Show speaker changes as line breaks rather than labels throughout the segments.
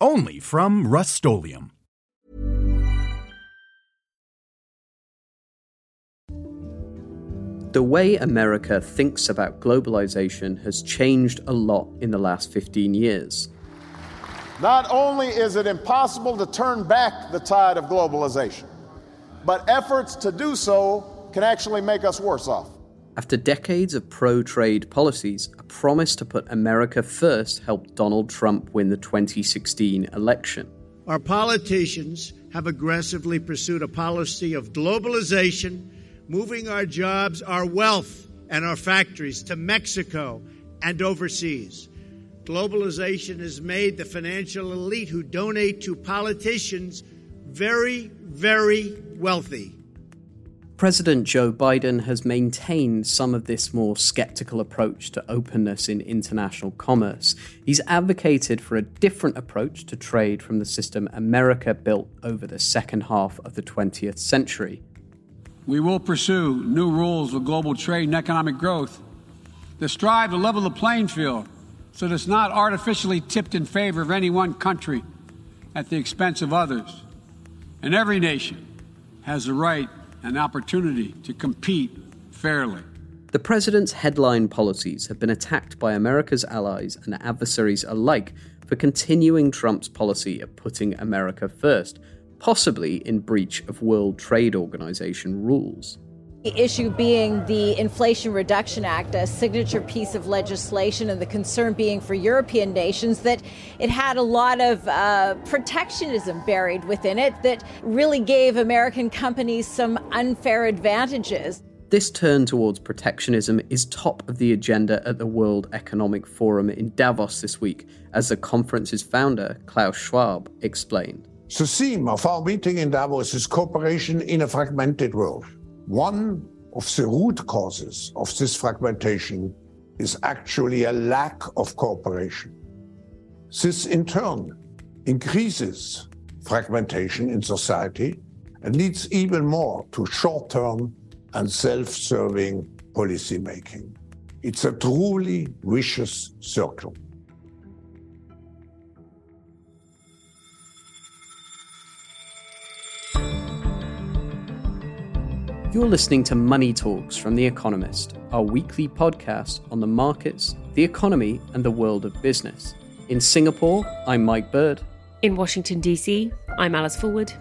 Only from Rust-Oleum
The way America thinks about globalization has changed a lot in the last 15 years.
Not only is it impossible to turn back the tide of globalization, but efforts to do so can actually make us worse off.
After decades of pro trade policies, a promise to put America first helped Donald Trump win the 2016 election.
Our politicians have aggressively pursued a policy of globalization moving our jobs, our wealth, and our factories to Mexico and overseas. Globalization has made the financial elite who donate to politicians very, very wealthy.
President Joe Biden has maintained some of this more skeptical approach to openness in international commerce. He's advocated for a different approach to trade from the system America built over the second half of the 20th century.
We will pursue new rules of global trade and economic growth that strive to level the playing field so that it's not artificially tipped in favor of any one country at the expense of others. And every nation has the right and opportunity to compete fairly.
The president's headline policies have been attacked by America's allies and adversaries alike for continuing Trump's policy of putting America first, possibly in breach of World Trade Organization rules.
The issue being the Inflation Reduction Act, a signature piece of legislation, and the concern being for European nations that it had a lot of uh, protectionism buried within it that really gave American companies some unfair advantages.
This turn towards protectionism is top of the agenda at the World Economic Forum in Davos this week, as the conference's founder, Klaus Schwab, explained.
The theme of our meeting in Davos is cooperation in a fragmented world. One of the root causes of this fragmentation is actually a lack of cooperation. This, in turn, increases fragmentation in society and leads even more to short term and self serving policymaking. It's a truly vicious circle.
You're listening to Money Talks from The Economist, our weekly podcast on the markets, the economy, and the world of business. In Singapore, I'm Mike Bird.
In Washington, D.C., I'm Alice Fulwood.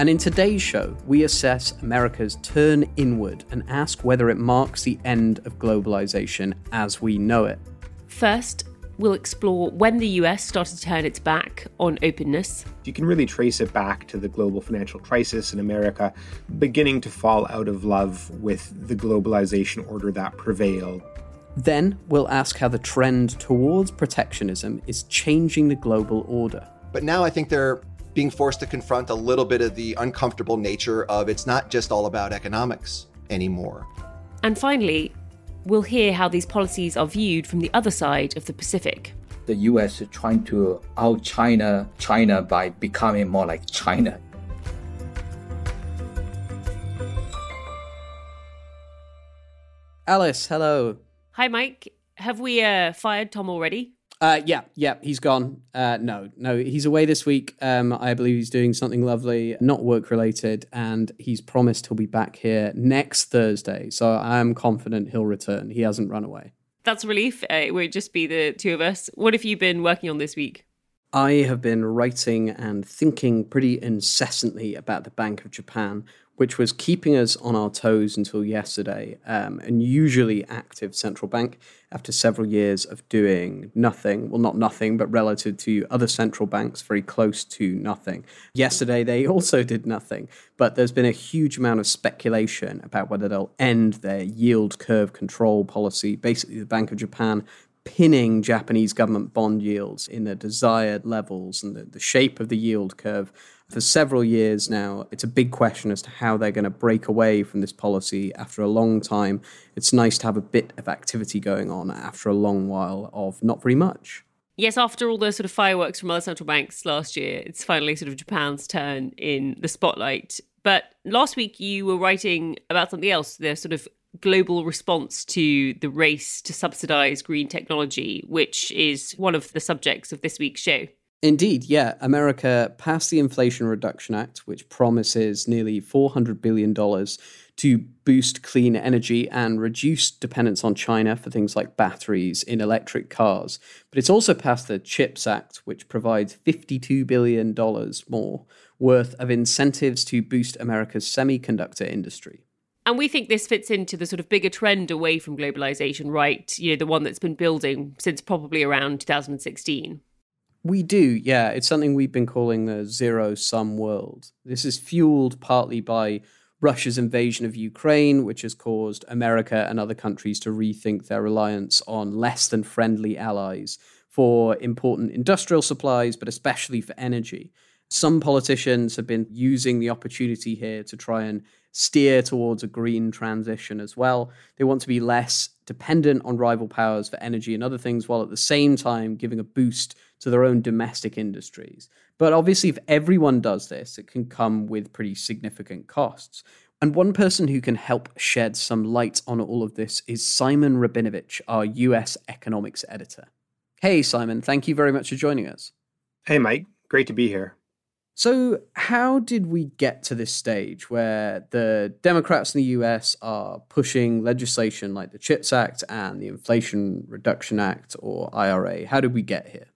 And in today's show, we assess America's turn inward and ask whether it marks the end of globalization as we know it.
First, We'll explore when the US started to turn its back on openness.
You can really trace it back to the global financial crisis in America beginning to fall out of love with the globalization order that prevailed.
Then we'll ask how the trend towards protectionism is changing the global order.
But now I think they're being forced to confront a little bit of the uncomfortable nature of it's not just all about economics anymore.
And finally, we'll hear how these policies are viewed from the other side of the Pacific.
The US is trying to out China China by becoming more like China.
Alice, hello.
Hi, Mike. Have we uh, fired Tom already?
Uh, yeah, yeah, he's gone. Uh, no, no, he's away this week. Um, I believe he's doing something lovely, not work related, and he's promised he'll be back here next Thursday. So I'm confident he'll return. He hasn't run away.
That's a relief. Uh, it won't just be the two of us. What have you been working on this week?
I have been writing and thinking pretty incessantly about the Bank of Japan, which was keeping us on our toes until yesterday. Um, an usually active central bank after several years of doing nothing. Well, not nothing, but relative to other central banks, very close to nothing. Yesterday, they also did nothing, but there's been a huge amount of speculation about whether they'll end their yield curve control policy. Basically, the Bank of Japan pinning Japanese government bond yields in their desired levels and the, the shape of the yield curve for several years now. It's a big question as to how they're going to break away from this policy after a long time. It's nice to have a bit of activity going on after a long while of not very much.
Yes, after all the sort of fireworks from other central banks last year, it's finally sort of Japan's turn in the spotlight. But last week you were writing about something else, the sort of global response to the race to subsidize green technology, which is one of the subjects of this week's show.
Indeed, yeah. America passed the Inflation Reduction Act, which promises nearly $400 billion to boost clean energy and reduce dependence on China for things like batteries in electric cars. But it's also passed the CHIPS Act, which provides $52 billion more worth of incentives to boost America's semiconductor industry.
And we think this fits into the sort of bigger trend away from globalization, right? You know, the one that's been building since probably around 2016.
We do, yeah. It's something we've been calling the zero sum world. This is fueled partly by Russia's invasion of Ukraine, which has caused America and other countries to rethink their reliance on less than friendly allies for important industrial supplies, but especially for energy. Some politicians have been using the opportunity here to try and steer towards a green transition as well. They want to be less dependent on rival powers for energy and other things, while at the same time giving a boost to their own domestic industries. But obviously, if everyone does this, it can come with pretty significant costs. And one person who can help shed some light on all of this is Simon Rabinovitch, our US economics editor. Hey, Simon, thank you very much for joining us.
Hey, Mike. Great to be here.
So, how did we get to this stage where the Democrats in the US are pushing legislation like the CHIPS Act and the Inflation Reduction Act or IRA? How did we get here?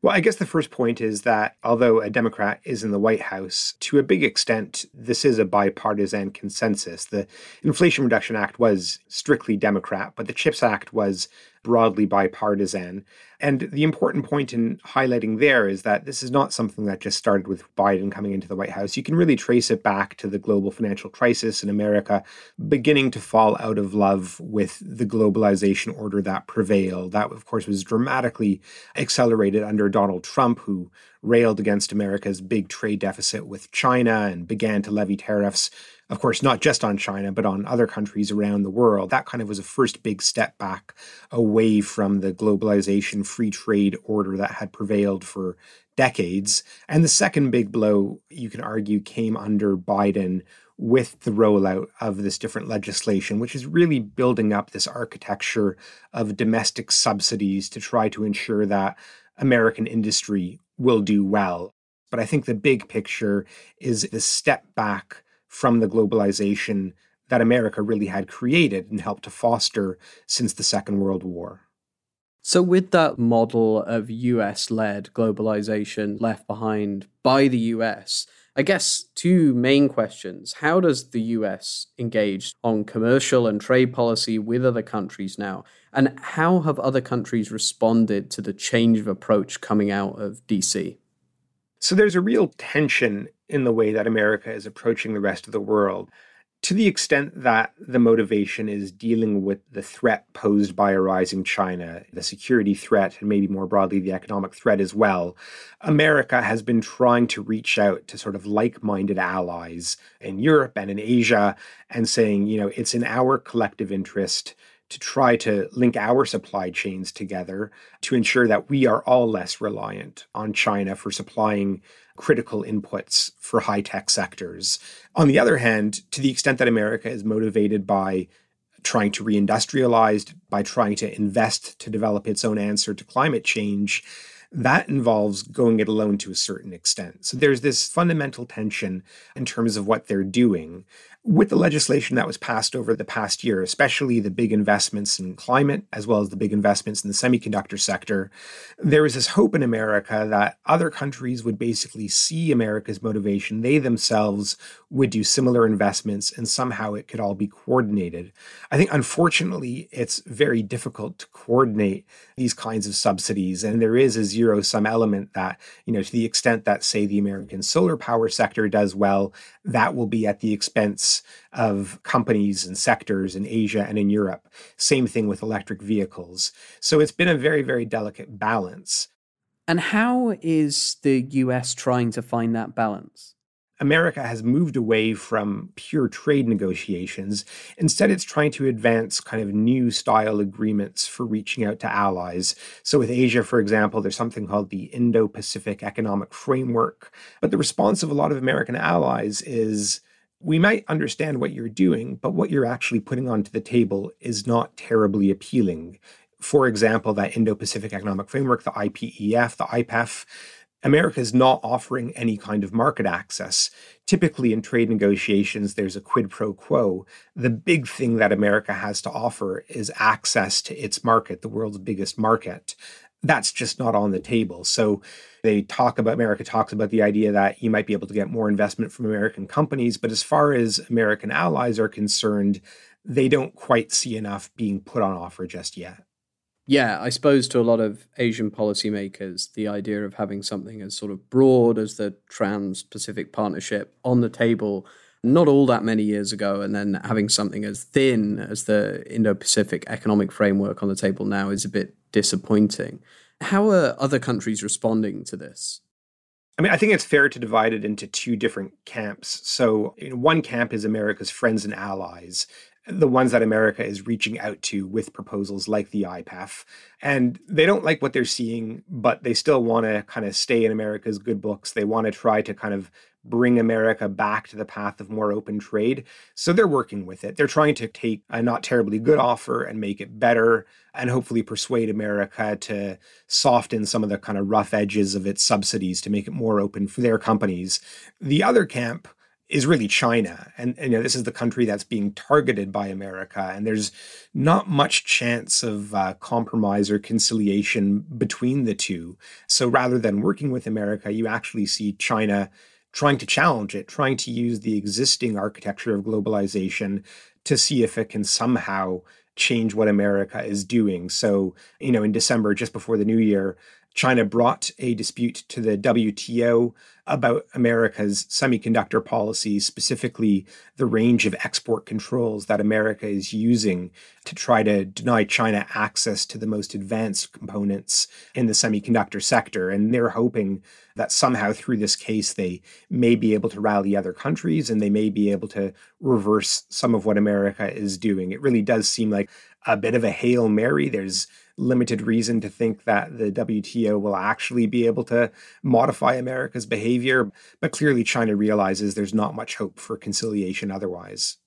Well, I guess the first point is that although a Democrat is in the White House, to a big extent, this is a bipartisan consensus. The Inflation Reduction Act was strictly Democrat, but the CHIPS Act was broadly bipartisan. And the important point in highlighting there is that this is not something that just started with Biden coming into the White House. You can really trace it back to the global financial crisis in America beginning to fall out of love with the globalization order that prevailed. That, of course, was dramatically accelerated under Donald Trump, who railed against America's big trade deficit with China and began to levy tariffs of course, not just on China, but on other countries around the world. That kind of was a first big step back away from the globalization free trade order that had prevailed for decades. And the second big blow, you can argue, came under Biden with the rollout of this different legislation, which is really building up this architecture of domestic subsidies to try to ensure that American industry will do well. But I think the big picture is the step back from the globalization that America really had created and helped to foster since the Second World War.
So, with that model of US led globalization left behind by the US, I guess two main questions. How does the US engage on commercial and trade policy with other countries now? And how have other countries responded to the change of approach coming out of DC?
So, there's a real tension in the way that America is approaching the rest of the world. To the extent that the motivation is dealing with the threat posed by a rising China, the security threat, and maybe more broadly the economic threat as well, America has been trying to reach out to sort of like minded allies in Europe and in Asia and saying, you know, it's in our collective interest to try to link our supply chains together to ensure that we are all less reliant on China for supplying critical inputs for high tech sectors. On the other hand, to the extent that America is motivated by trying to reindustrialize, by trying to invest to develop its own answer to climate change, that involves going it alone to a certain extent. So there's this fundamental tension in terms of what they're doing with the legislation that was passed over the past year, especially the big investments in climate, as well as the big investments in the semiconductor sector, there was this hope in America that other countries would basically see America's motivation. They themselves would do similar investments, and somehow it could all be coordinated. I think, unfortunately, it's very difficult to coordinate these kinds of subsidies. And there is, a zero sum element that, you know, to the extent that, say, the American solar power sector does well, that will be at the expense of companies and sectors in Asia and in Europe. Same thing with electric vehicles. So it's been a very, very delicate balance.
And how is the US trying to find that balance?
America has moved away from pure trade negotiations. Instead, it's trying to advance kind of new style agreements for reaching out to allies. So, with Asia, for example, there's something called the Indo Pacific Economic Framework. But the response of a lot of American allies is we might understand what you're doing, but what you're actually putting onto the table is not terribly appealing. For example, that Indo Pacific Economic Framework, the IPEF, the IPEF, America is not offering any kind of market access. Typically, in trade negotiations, there's a quid pro quo. The big thing that America has to offer is access to its market, the world's biggest market. That's just not on the table. So they talk about, America talks about the idea that you might be able to get more investment from American companies. But as far as American allies are concerned, they don't quite see enough being put on offer just yet
yeah, I suppose to a lot of Asian policymakers, the idea of having something as sort of broad as the Trans Pacific Partnership on the table not all that many years ago, and then having something as thin as the Indo Pacific Economic Framework on the table now is a bit disappointing. How are other countries responding to this?
I mean, I think it's fair to divide it into two different camps. So, one camp is America's friends and allies, the ones that America is reaching out to with proposals like the IPEF. And they don't like what they're seeing, but they still want to kind of stay in America's good books. They want to try to kind of bring America back to the path of more open trade. So they're working with it. They're trying to take a not terribly good offer and make it better and hopefully persuade America to soften some of the kind of rough edges of its subsidies to make it more open for their companies. The other camp is really China. And, and, you know, this is the country that's being targeted by America. And there's not much chance of uh, compromise or conciliation between the two. So rather than working with America, you actually see China trying to challenge it, trying to use the existing architecture of globalization to see if it can somehow change what America is doing. So, you know, in December, just before the new year, China brought a dispute to the WTO about America's semiconductor policy, specifically the range of export controls that America is using to try to deny China access to the most advanced components in the semiconductor sector. And they're hoping that somehow through this case, they may be able to rally other countries and they may be able to reverse some of what America is doing. It really does seem like a bit of a Hail Mary. There's limited reason to think that the WTO will actually be able to modify America's behavior. But clearly, China realizes there's not much hope for conciliation otherwise.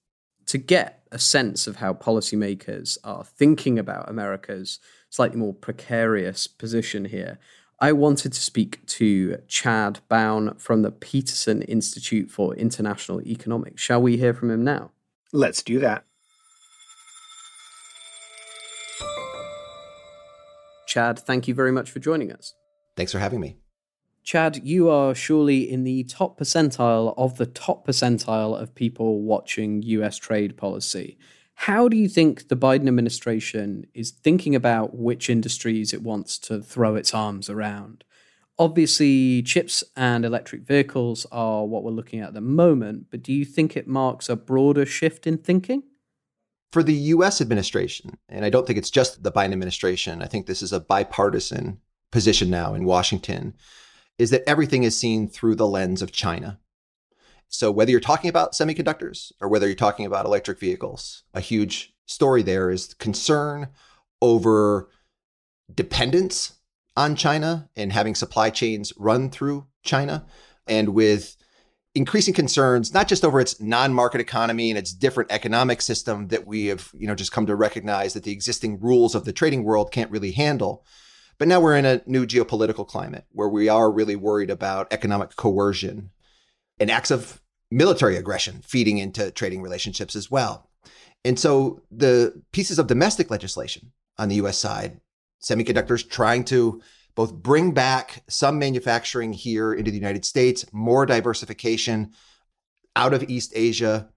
To get a sense of how policymakers are thinking about America's slightly more precarious position here, I wanted to speak to Chad Bown from the Peterson Institute for International Economics. Shall we hear from him now?
Let's do that.
Chad, thank you very much for joining us.
Thanks for having me.
Chad, you are surely in the top percentile of the top percentile of people watching US trade policy. How do you think the Biden administration is thinking about which industries it wants to throw its arms around? Obviously, chips and electric vehicles are what we're looking at at the moment, but do you think it marks a broader shift in thinking?
For the US administration, and I don't think it's just the Biden administration, I think this is a bipartisan position now in Washington, is that everything is seen through the lens of China. So whether you're talking about semiconductors or whether you're talking about electric vehicles, a huge story there is concern over dependence on China and having supply chains run through China. And with increasing concerns not just over its non-market economy and its different economic system that we have you know just come to recognize that the existing rules of the trading world can't really handle but now we're in a new geopolitical climate where we are really worried about economic coercion and acts of military aggression feeding into trading relationships as well. And so the pieces of domestic legislation on the US side semiconductors trying to both bring back some manufacturing here into the United States, more diversification out of East Asia,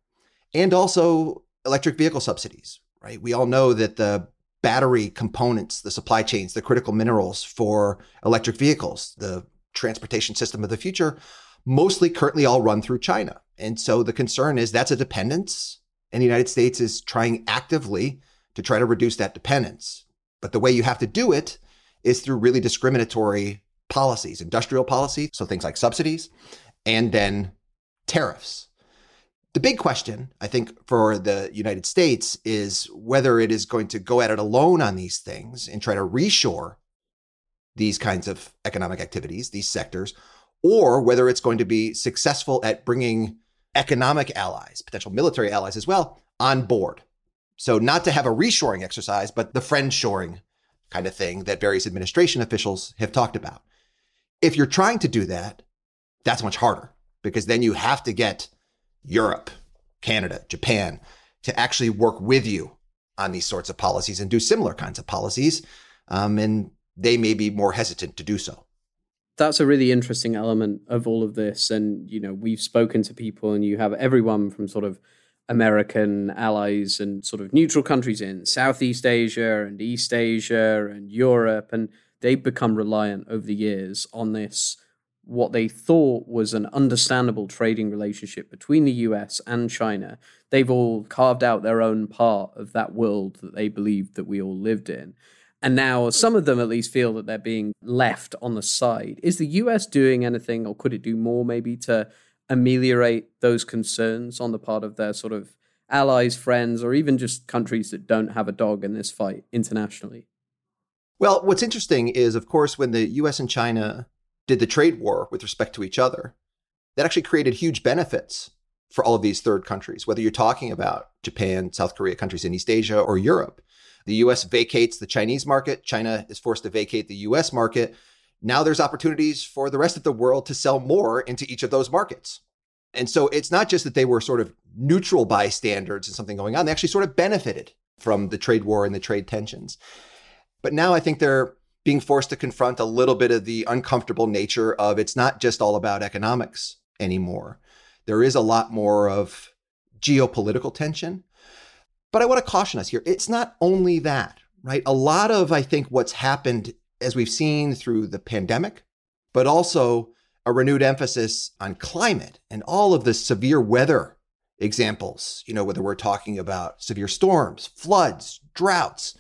and also electric vehicle subsidies, right? We all know that the battery components, the supply chains, the critical minerals for electric vehicles, the transportation system of the future, mostly currently all run through China. And so the concern is that's a dependence, and the United States is trying actively to try to reduce that dependence. But the way you have to do it is through really discriminatory policies, industrial policy, so things like subsidies, and then tariffs. The big question, I think, for the United States is whether it is going to go at it alone on these things and try to reshore these kinds of economic activities, these sectors, or whether it's going to be successful at bringing economic allies, potential military allies as well, on board. So, not to have a reshoring exercise, but the friend shoring kind of thing that various administration officials have talked about. If you're trying to do that, that's much harder because then you have to get Europe, Canada, Japan to actually work with you on these sorts of policies and do similar kinds of policies. Um, and they may be more hesitant to do so.
That's a really interesting element of all of this. And, you know, we've spoken to people, and you have everyone from sort of American allies and sort of neutral countries in Southeast Asia and East Asia and Europe. And they've become reliant over the years on this what they thought was an understandable trading relationship between the US and China. They've all carved out their own part of that world that they believed that we all lived in. And now some of them at least feel that they're being left on the side. Is the US doing anything, or could it do more maybe to ameliorate those concerns on the part of their sort of allies, friends, or even just countries that don't have a dog in this fight internationally?
Well, what's interesting is, of course, when the US and China did the trade war with respect to each other, that actually created huge benefits for all of these third countries, whether you're talking about Japan, South Korea, countries in East Asia, or Europe. The US vacates the Chinese market, China is forced to vacate the US market. Now there's opportunities for the rest of the world to sell more into each of those markets. And so it's not just that they were sort of neutral bystanders and something going on, they actually sort of benefited from the trade war and the trade tensions. But now I think they're being forced to confront a little bit of the uncomfortable nature of it's not just all about economics anymore. There is a lot more of geopolitical tension. But I want to caution us here it's not only that, right? A lot of, I think, what's happened as we've seen through the pandemic, but also a renewed emphasis on climate and all of the severe weather examples, you know, whether we're talking about severe storms, floods, droughts,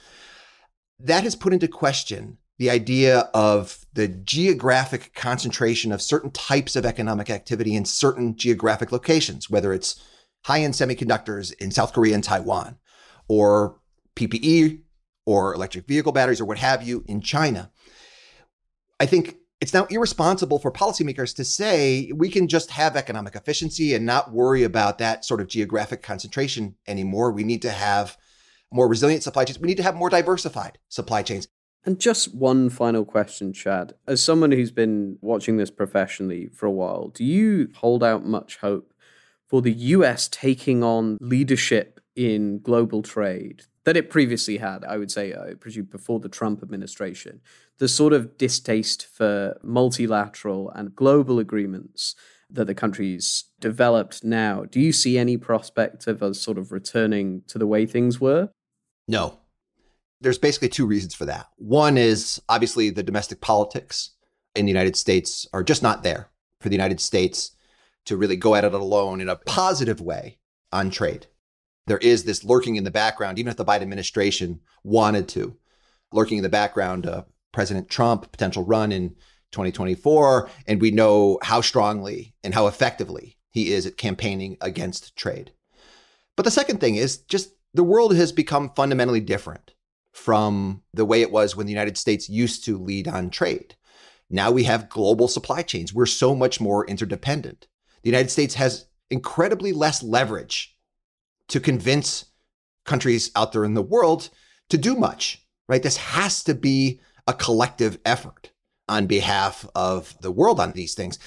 that has put into question the idea of the geographic concentration of certain types of economic activity in certain geographic locations, whether it's high end semiconductors in South Korea and Taiwan, or PPE, or electric vehicle batteries, or what have you in China. I think it's now irresponsible for policymakers to say we can just have economic efficiency and not worry about that sort of geographic concentration anymore. We need to have more resilient supply chains. We need to have more diversified supply chains.
And just one final question, Chad. As someone who's been watching this professionally for a while, do you hold out much hope for the US taking on leadership in global trade that it previously had? I would say, I presume, before the Trump administration. The sort of distaste for multilateral and global agreements that the countries developed now. Do you see any prospect of us sort of returning to the way things were?
No, there's basically two reasons for that. One is obviously the domestic politics in the United States are just not there for the United States to really go at it alone in a positive way on trade. There is this lurking in the background, even if the Biden administration wanted to, lurking in the background, uh, President Trump, potential run in 2024. And we know how strongly and how effectively he is at campaigning against trade. But the second thing is just the world has become fundamentally different from the way it was when the United States used to lead on trade. Now we have global supply chains. We're so much more interdependent. The United States has incredibly less leverage to convince countries out there in the world to do much, right? This has to be a collective effort on behalf of the world on these things.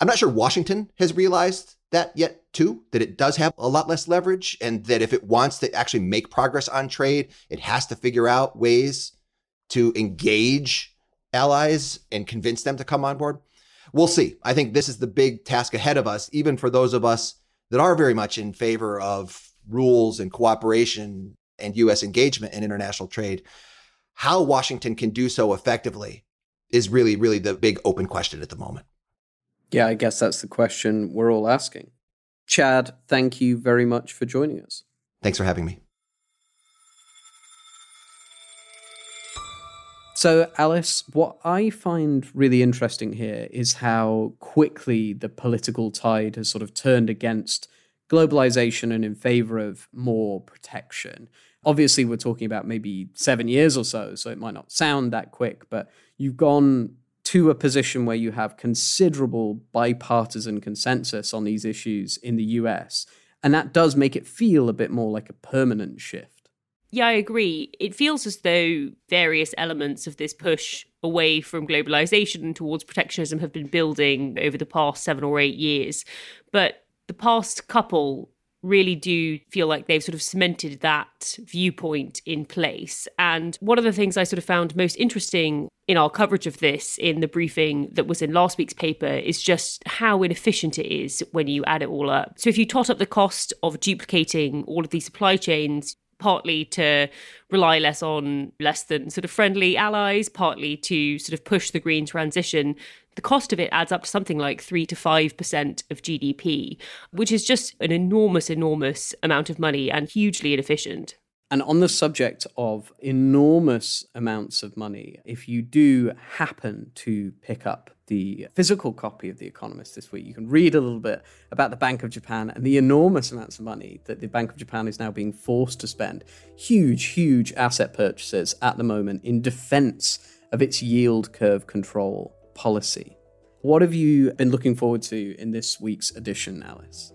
I'm not sure Washington has realized that yet too that it does have a lot less leverage and that if it wants to actually make progress on trade it has to figure out ways to engage allies and convince them to come on board we'll see i think this is the big task ahead of us even for those of us that are very much in favor of rules and cooperation and US engagement in international trade. How Washington can do so effectively is really, really the big open question at the moment.
Yeah, I guess that's the question we're all asking. Chad, thank you very much for joining us.
Thanks for having me.
So, Alice, what I find really interesting here is how quickly the political tide has sort of turned against globalization and in favor of more protection. Obviously, we're talking about maybe seven years or so, so it might not sound that quick, but you've gone to a position where you have considerable bipartisan consensus on these issues in the US. And that does make it feel a bit more like a permanent shift.
Yeah, I agree. It feels as though various elements of this push away from globalization towards protectionism have been building over the past seven or eight years. But the past couple really do feel like they've sort of cemented that viewpoint in place. And one of the things I sort of found most interesting in our coverage of this in the briefing that was in last week's paper is just how inefficient it is when you add it all up. So if you tot up the cost of duplicating all of these supply chains, partly to rely less on less than sort of friendly allies, partly to sort of push the green transition, the cost of it adds up to something like 3 to 5% of GDP, which is just an enormous, enormous amount of money and hugely inefficient.
And on the subject of enormous amounts of money, if you do happen to pick up the physical copy of The Economist this week, you can read a little bit about the Bank of Japan and the enormous amounts of money that the Bank of Japan is now being forced to spend. Huge, huge asset purchases at the moment in defense of its yield curve control policy. What have you been looking forward to in this week's edition, Alice?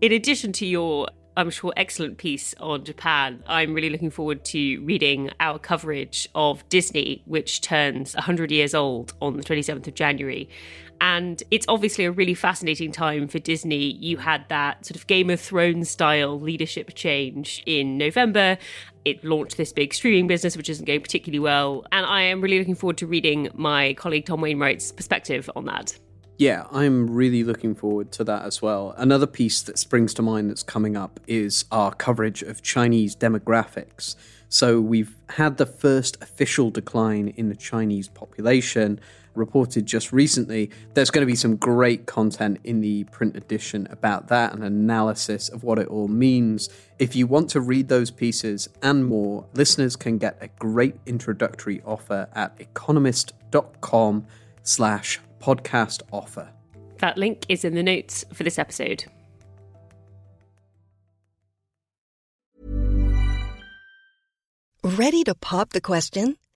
In addition to your, I'm sure, excellent piece on Japan, I'm really looking forward to reading our coverage of Disney, which turns 100 years old on the 27th of January. And it's obviously a really fascinating time for Disney. You had that sort of Game of Thrones style leadership change in November. It launched this big streaming business, which isn't going particularly well. And I am really looking forward to reading my colleague Tom Wainwright's perspective on that.
Yeah, I'm really looking forward to that as well. Another piece that springs to mind that's coming up is our coverage of Chinese demographics. So we've had the first official decline in the Chinese population reported just recently. There's going to be some great content in the print edition about that, and analysis of what it all means. If you want to read those pieces and more, listeners can get a great introductory offer at economist.com slash podcast offer.
That link is in the notes for this episode.
Ready to pop the question?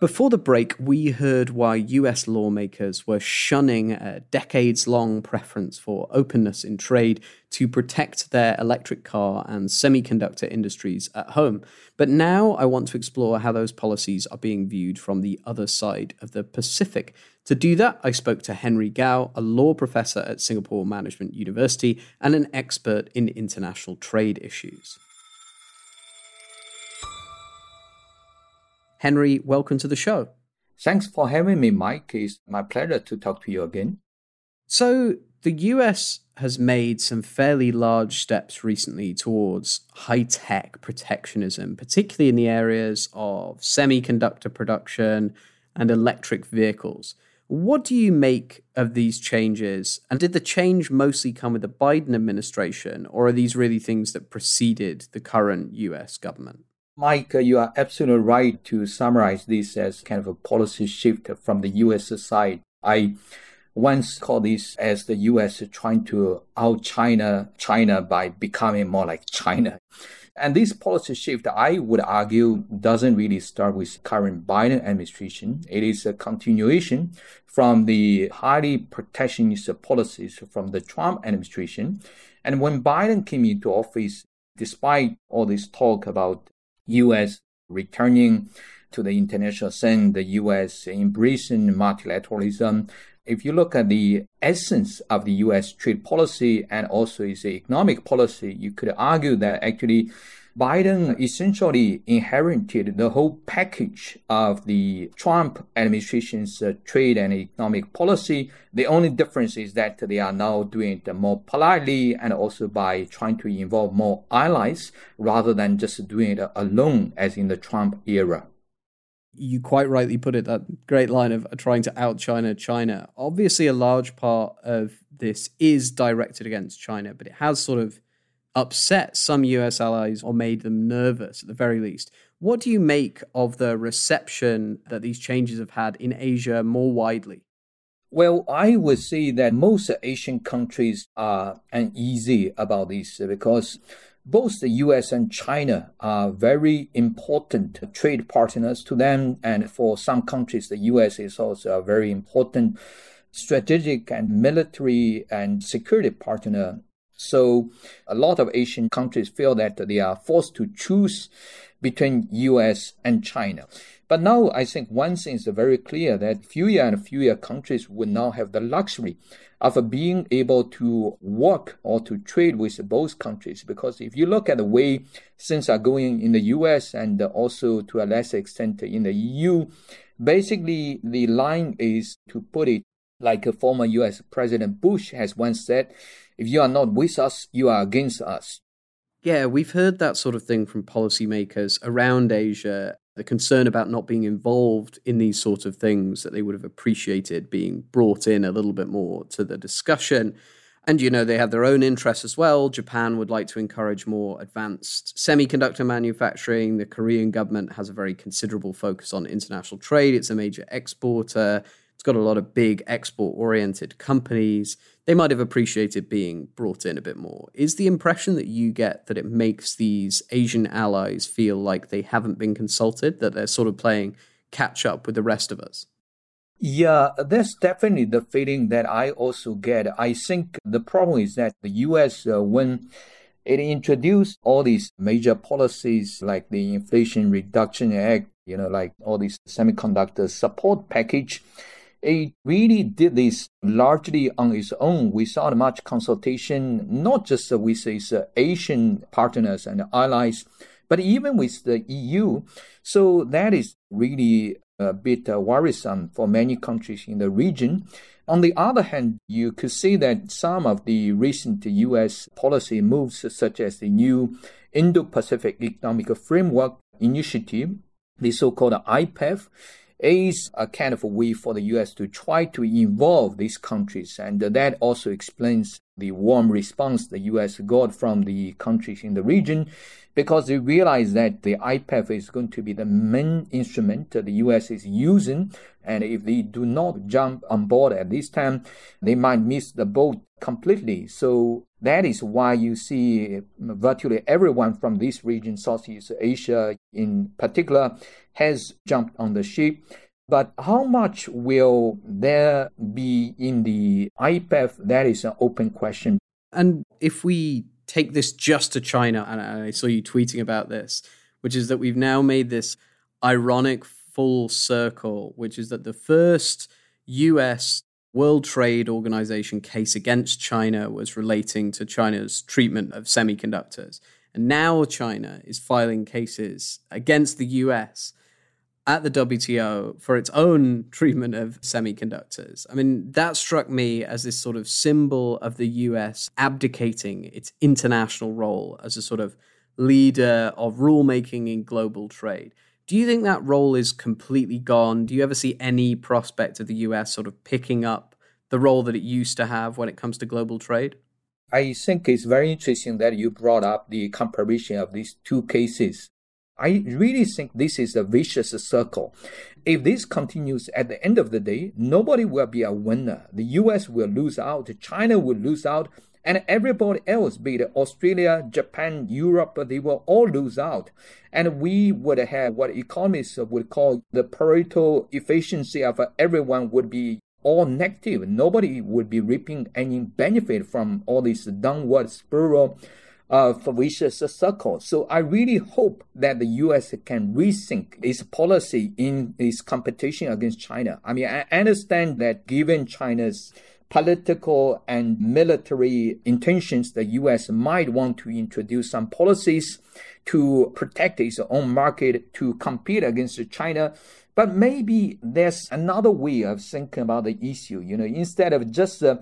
Before the break, we heard why US lawmakers were shunning a decades long preference for openness in trade to protect their electric car and semiconductor industries at home. But now I want to explore how those policies are being viewed from the other side of the Pacific. To do that, I spoke to Henry Gao, a law professor at Singapore Management University and an expert in international trade issues. Henry, welcome to the show.
Thanks for having me, Mike. It's my pleasure to talk to you again.
So, the US has made some fairly large steps recently towards high tech protectionism, particularly in the areas of semiconductor production and electric vehicles. What do you make of these changes? And did the change mostly come with the Biden administration, or are these really things that preceded the current US government?
Mike, you are absolutely right to summarize this as kind of a policy shift from the US side. I once called this as the US trying to out China China by becoming more like China. And this policy shift, I would argue, doesn't really start with current Biden administration. It is a continuation from the highly protectionist policies from the Trump administration. And when Biden came into office, despite all this talk about U.S. returning to the international scene, the U.S. embracing multilateralism, if you look at the essence of the US trade policy and also its economic policy, you could argue that actually Biden essentially inherited the whole package of the Trump administration's uh, trade and economic policy. The only difference is that they are now doing it more politely and also by trying to involve more allies rather than just doing it alone as in the Trump era
you quite rightly put it that great line of trying to out China China. Obviously, a large part of this is directed against China, but it has sort of upset some US allies or made them nervous at the very least. What do you make of the reception that these changes have had in Asia more widely?
Well, I would say that most Asian countries are uneasy about this because both the US and China are very important trade partners to them. And for some countries, the US is also a very important strategic and military and security partner. So a lot of Asian countries feel that they are forced to choose between US and China. But now I think one thing is very clear that fewer and fewer countries will now have the luxury of being able to work or to trade with both countries. Because if you look at the way things are going in the US and also to a lesser extent in the EU, basically the line is to put it like a former US President Bush has once said, if you are not with us, you are against us.
Yeah, we've heard that sort of thing from policymakers around Asia the concern about not being involved in these sort of things that they would have appreciated being brought in a little bit more to the discussion. And, you know, they have their own interests as well. Japan would like to encourage more advanced semiconductor manufacturing. The Korean government has a very considerable focus on international trade. It's a major exporter. It's got a lot of big export oriented companies. They might have appreciated being brought in a bit more. Is the impression that you get that it makes these Asian allies feel like they haven't been consulted, that they're sort of playing catch up with the rest of us?
Yeah, that's definitely the feeling that I also get. I think the problem is that the US, uh, when it introduced all these major policies like the Inflation Reduction Act, you know, like all these semiconductor support package, it really did this largely on its own without much consultation, not just with its uh, Asian partners and allies, but even with the EU. So that is really a bit uh, worrisome for many countries in the region. On the other hand, you could see that some of the recent US policy moves, such as the new Indo Pacific Economic Framework Initiative, the so called IPEF, is a kind of a way for the US to try to involve these countries. And that also explains the warm response the US got from the countries in the region because they realize that the IPEF is going to be the main instrument the US is using. And if they do not jump on board at this time, they might miss the boat completely. So that is why you see virtually everyone from this region, Southeast Asia in particular, has jumped on the ship. But how much will there be in the IPEF? That is an open question.
And if we take this just to China, and I saw you tweeting about this, which is that we've now made this ironic full circle, which is that the first US World Trade Organization case against China was relating to China's treatment of semiconductors. And now China is filing cases against the US at the WTO for its own treatment of semiconductors. I mean, that struck me as this sort of symbol of the US abdicating its international role as a sort of leader of rulemaking in global trade. Do you think that role is completely gone? Do you ever see any prospect of the US sort of picking up the role that it used to have when it comes to global trade?
I think it's very interesting that you brought up the comparison of these two cases. I really think this is a vicious circle. If this continues at the end of the day, nobody will be a winner. The US will lose out, China will lose out, and everybody else, be it Australia, Japan, Europe, they will all lose out. And we would have what economists would call the Pareto efficiency of everyone would be all negative. Nobody would be reaping any benefit from all this downward spiral uh, vicious circle. So I really hope that the U.S. can rethink its policy in its competition against China. I mean, I understand that given China's political and military intentions, the U.S. might want to introduce some policies to protect its own market to compete against China. But maybe there's another way of thinking about the issue. You know, instead of just uh,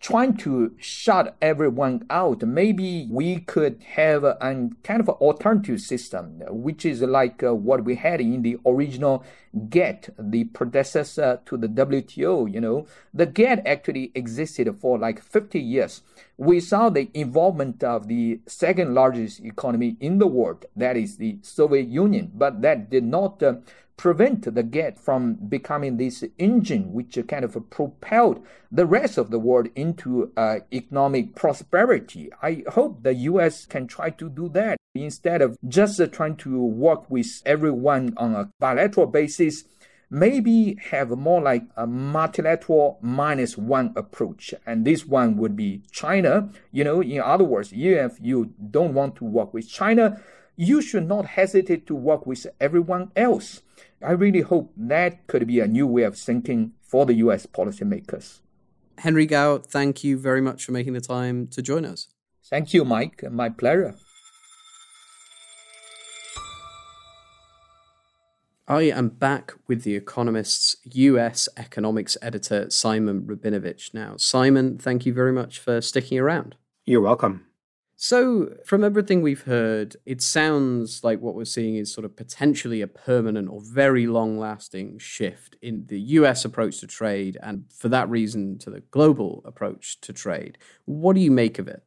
trying to shut everyone out, maybe we could have a, kind of alternative system, which is like uh, what we had in the original GATT, the predecessor to the WTO. You know, the GATT actually existed for like 50 years. We saw the involvement of the second largest economy in the world, that is the Soviet Union, but that did not uh, prevent the GATT from becoming this engine which kind of propelled the rest of the world into uh, economic prosperity. I hope the US can try to do that instead of just uh, trying to work with everyone on a bilateral basis. Maybe have more like a multilateral minus one approach. And this one would be China. You know, in other words, if you don't want to work with China, you should not hesitate to work with everyone else. I really hope that could be a new way of thinking for the US policymakers.
Henry Gao, thank you very much for making the time to join us.
Thank you, Mike. My pleasure.
I am back with The Economist's US economics editor, Simon Rabinovitch. Now, Simon, thank you very much for sticking around.
You're welcome.
So, from everything we've heard, it sounds like what we're seeing is sort of potentially a permanent or very long lasting shift in the US approach to trade, and for that reason, to the global approach to trade. What do you make of it?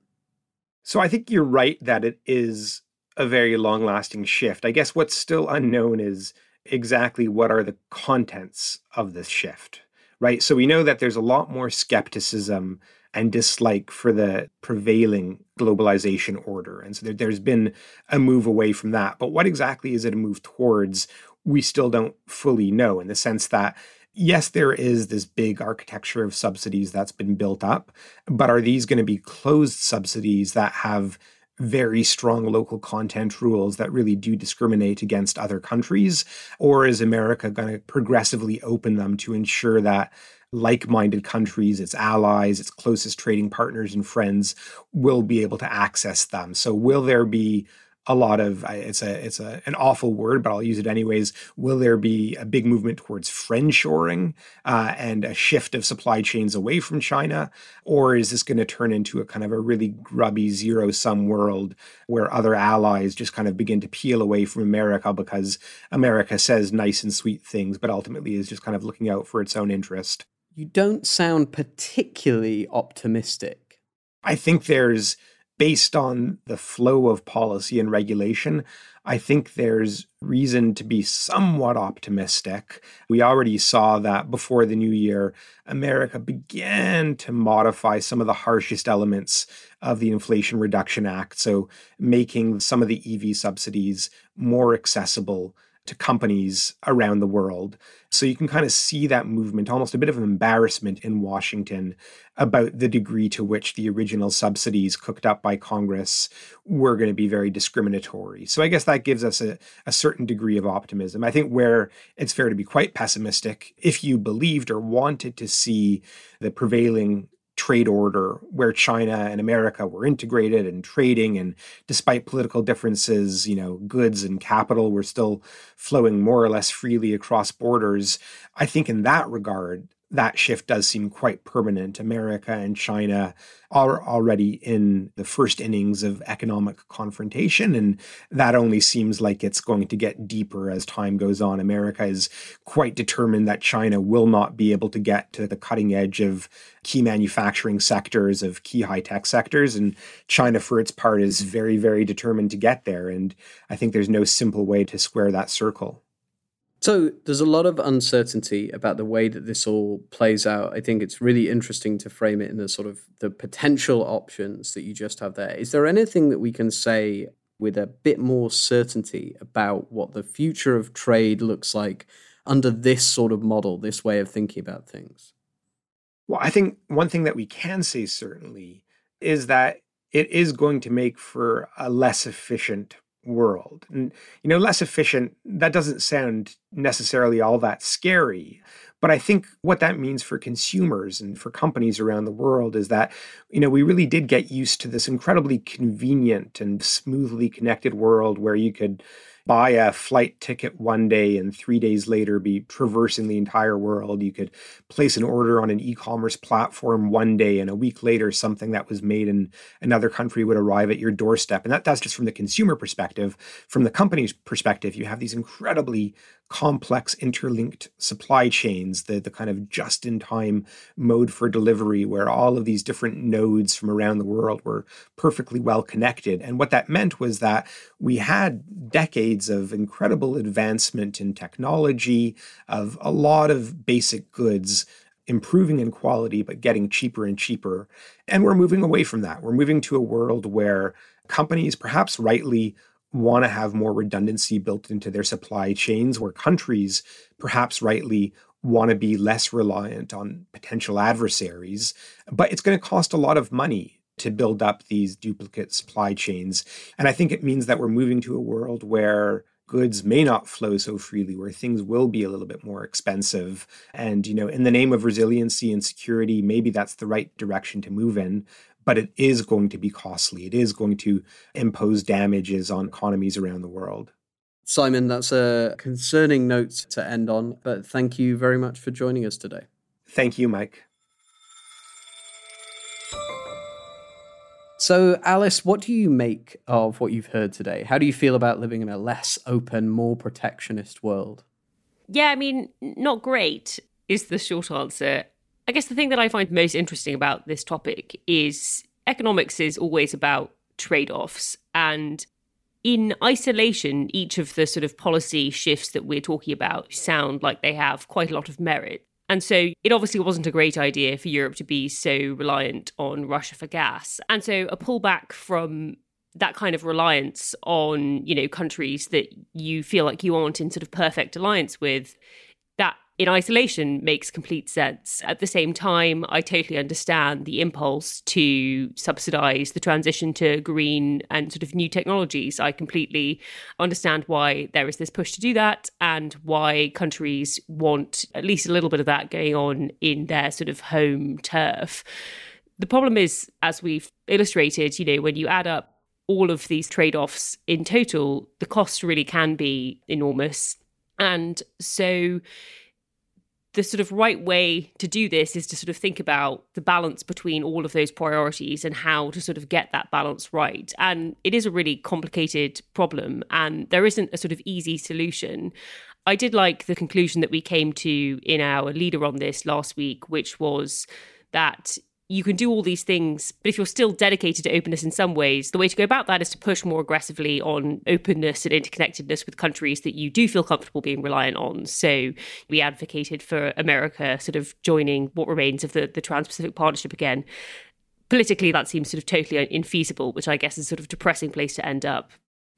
So, I think you're right that it is a very long lasting shift. I guess what's still unknown is exactly what are the contents of this shift, right? So, we know that there's a lot more skepticism and dislike for the prevailing globalization order. And so there, there's been a move away from that. But what exactly is it a move towards? We still don't fully know in the sense that yes, there is this big architecture of subsidies that's been built up, but are these going to be closed subsidies that have very strong local content rules that really do discriminate against other countries? Or is America going to progressively open them to ensure that like minded countries, its allies, its closest trading partners and friends will be able to access them. So, will there be a lot of it's a it's a an awful word, but I'll use it anyways. Will there be a big movement towards friendshoring uh, and a shift of supply chains away from China, or is this going to turn into a kind of a really grubby zero sum world where other allies just kind of begin to peel away from America because America says nice and sweet things, but ultimately is just kind of looking out for its own interest?
You don't sound particularly optimistic.
I think there's, based on the flow of policy and regulation, I think there's reason to be somewhat optimistic. We already saw that before the new year, America began to modify some of the harshest elements of the Inflation Reduction Act. So, making some of the EV subsidies more accessible to companies around the world. So you can kind of see that movement, almost a bit of an embarrassment in Washington about the degree to which the original subsidies cooked up by Congress were going to be very discriminatory. So I guess that gives us a, a certain degree of optimism. I think where it's fair to be quite pessimistic, if you believed or wanted to see the prevailing trade order where China and America were integrated and trading and despite political differences, you know, goods and capital were still flowing more or less freely across borders. I think in that regard, that shift does seem quite permanent. America and China are already in the first innings of economic confrontation, and that only seems like it's going to get deeper as time goes on. America is quite determined that China will not be able to get to the cutting edge of key manufacturing sectors, of key high tech sectors, and China, for its part, is very, very determined to get there. And I think there's no simple way to square that circle.
So there's a lot of uncertainty about the way that this all plays out. I think it's really interesting to frame it in the sort of the potential options that you just have there. Is there anything that we can say with a bit more certainty about what the future of trade looks like under this sort of model, this way of thinking about things?
Well, I think one thing that we can say certainly is that it is going to make for a less efficient world. And, you know, less efficient, that doesn't sound necessarily all that scary. But I think what that means for consumers and for companies around the world is that, you know, we really did get used to this incredibly convenient and smoothly connected world where you could buy a flight ticket one day and three days later be traversing the entire world. You could place an order on an e commerce platform one day and a week later, something that was made in another country would arrive at your doorstep. And that, that's just from the consumer perspective. From the company's perspective, you have these incredibly complex interlinked supply chains, the, the kind of just in time mode for delivery, where all of these different nodes from around the world were perfectly well connected. And what that meant was that we had decades of incredible advancement in technology, of a lot of basic goods improving in quality, but getting cheaper and cheaper. And we're moving away from that. We're moving to a world where companies, perhaps rightly, want to have more redundancy built into their supply chains, where countries, perhaps rightly, want to be less reliant on potential adversaries. But it's going to cost a lot of money to build up these duplicate supply chains. And I think it means that we're moving to a world where goods may not flow so freely where things will be a little bit more expensive and you know in the name of resiliency and security maybe that's the right direction to move in but it is going to be costly. It is going to impose damages on economies around the world.
Simon, that's a concerning note to end on, but thank you very much for joining us today.
Thank you, Mike.
So, Alice, what do you make of what you've heard today? How do you feel about living in a less open, more protectionist world?
Yeah, I mean, not great is the short answer. I guess the thing that I find most interesting about this topic is economics is always about trade offs. And in isolation, each of the sort of policy shifts that we're talking about sound like they have quite a lot of merit. And so it obviously wasn't a great idea for Europe to be so reliant on Russia for gas. And so a pullback from that kind of reliance on, you know, countries that you feel like you aren't in sort of perfect alliance with, in isolation makes complete sense. At the same time, I totally understand the impulse to subsidize the transition to green and sort of new technologies. I completely understand why there is this push to do that and why countries want at least a little bit of that going on in their sort of home turf. The problem is, as we've illustrated, you know, when you add up all of these trade offs in total, the cost really can be enormous. And so the sort of right way to do this is to sort of think about the balance between all of those priorities and how to sort of get that balance right. And it is a really complicated problem, and there isn't a sort of easy solution. I did like the conclusion that we came to in our leader on this last week, which was that you can do all these things, but if you're still dedicated to openness in some ways, the way to go about that is to push more aggressively on openness and interconnectedness with countries that you do feel comfortable being reliant on. So we advocated for America sort of joining what remains of the, the Trans Pacific Partnership again. Politically, that seems sort of totally infeasible, which I guess is sort of depressing place to end up.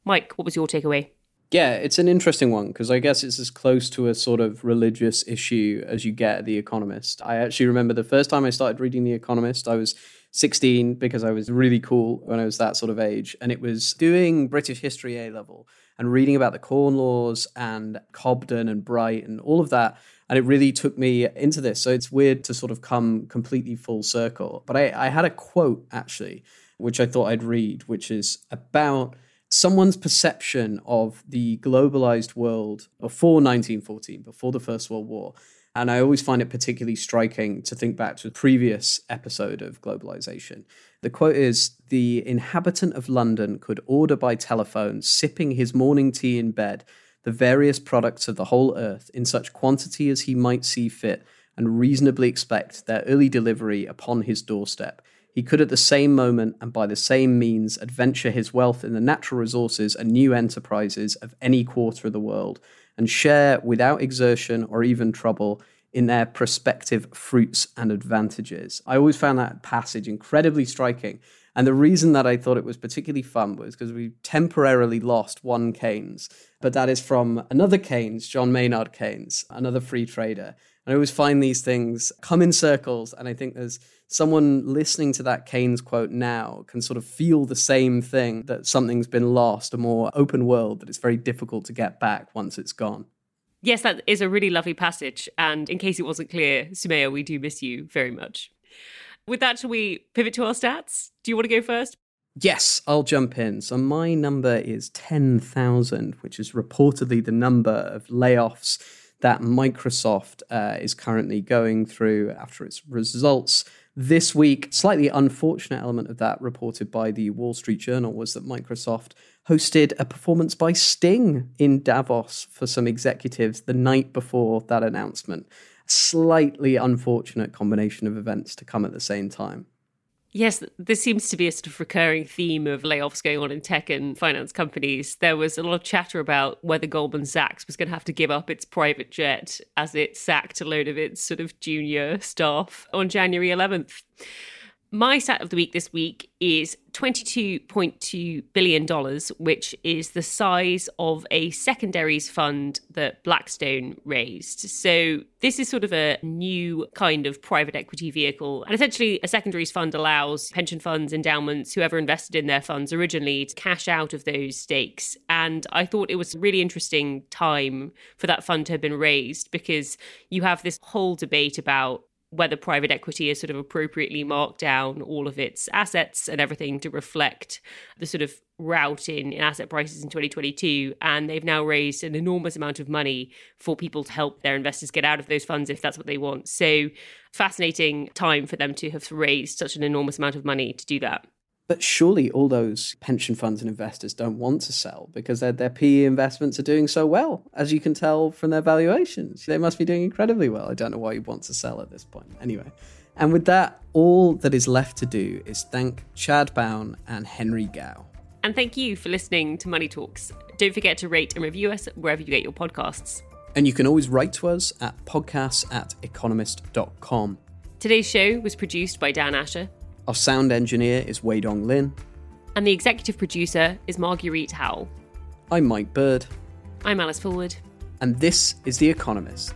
Mike, what was your takeaway?
Yeah, it's an interesting one because I guess it's as close to a sort of religious issue as you get at The Economist. I actually remember the first time I started reading The Economist, I was 16 because I was really cool when I was that sort of age. And it was doing British history A level and reading about the Corn Laws and Cobden and Bright and all of that. And it really took me into this. So it's weird to sort of come completely full circle. But I, I had a quote actually, which I thought I'd read, which is about someone's perception of the globalized world before 1914, before the First World War. And I always find it particularly striking to think back to a previous episode of globalization. The quote is The inhabitant of London could order by telephone, sipping his morning tea in bed, the various products of the whole earth in such quantity as he might see fit, and reasonably expect their early delivery upon his doorstep he could at the same moment and by the same means adventure his wealth in the natural resources and new enterprises of any quarter of the world and share without exertion or even trouble in their prospective fruits and advantages. I always found that passage incredibly striking. And the reason that I thought it was particularly fun was because we temporarily lost one Keynes, but that is from another Keynes, John Maynard Keynes, another free trader. And I always find these things come in circles. And I think there's someone listening to that Keynes quote now can sort of feel the same thing that something's been lost, a more open world that it's very difficult to get back once it's gone.
Yes, that is a really lovely passage. And in case it wasn't clear, Soumaya, we do miss you very much. With that, shall we pivot to our stats? Do you want to go first?
Yes, I'll jump in. So my number is 10,000, which is reportedly the number of layoffs that Microsoft uh, is currently going through after its results this week. Slightly unfortunate element of that reported by the Wall Street Journal was that Microsoft hosted a performance by Sting in Davos for some executives the night before that announcement. Slightly unfortunate combination of events to come at the same time.
Yes, this seems to be a sort of recurring theme of layoffs going on in tech and finance companies. There was a lot of chatter about whether Goldman Sachs was going to have to give up its private jet as it sacked a load of its sort of junior staff on January 11th. My stat of the week this week is $22.2 billion, which is the size of a secondaries fund that Blackstone raised. So, this is sort of a new kind of private equity vehicle. And essentially, a secondaries fund allows pension funds, endowments, whoever invested in their funds originally to cash out of those stakes. And I thought it was a really interesting time for that fund to have been raised because you have this whole debate about whether private equity has sort of appropriately marked down all of its assets and everything to reflect the sort of route in, in asset prices in 2022. And they've now raised an enormous amount of money for people to help their investors get out of those funds if that's what they want. So, fascinating time for them to have raised such an enormous amount of money to do that.
But surely all those pension funds and investors don't want to sell because their, their PE investments are doing so well, as you can tell from their valuations. They must be doing incredibly well. I don't know why you want to sell at this point. Anyway, and with that, all that is left to do is thank Chad Bown and Henry Gao.
And thank you for listening to Money Talks. Don't forget to rate and review us wherever you get your podcasts.
And you can always write to us at podcasts at economist.com.
Today's show was produced by Dan Asher.
Our sound engineer is Wei Dong Lin.
And the executive producer is Marguerite Howell.
I'm Mike Bird.
I'm Alice Fulwood.
And this is The Economist.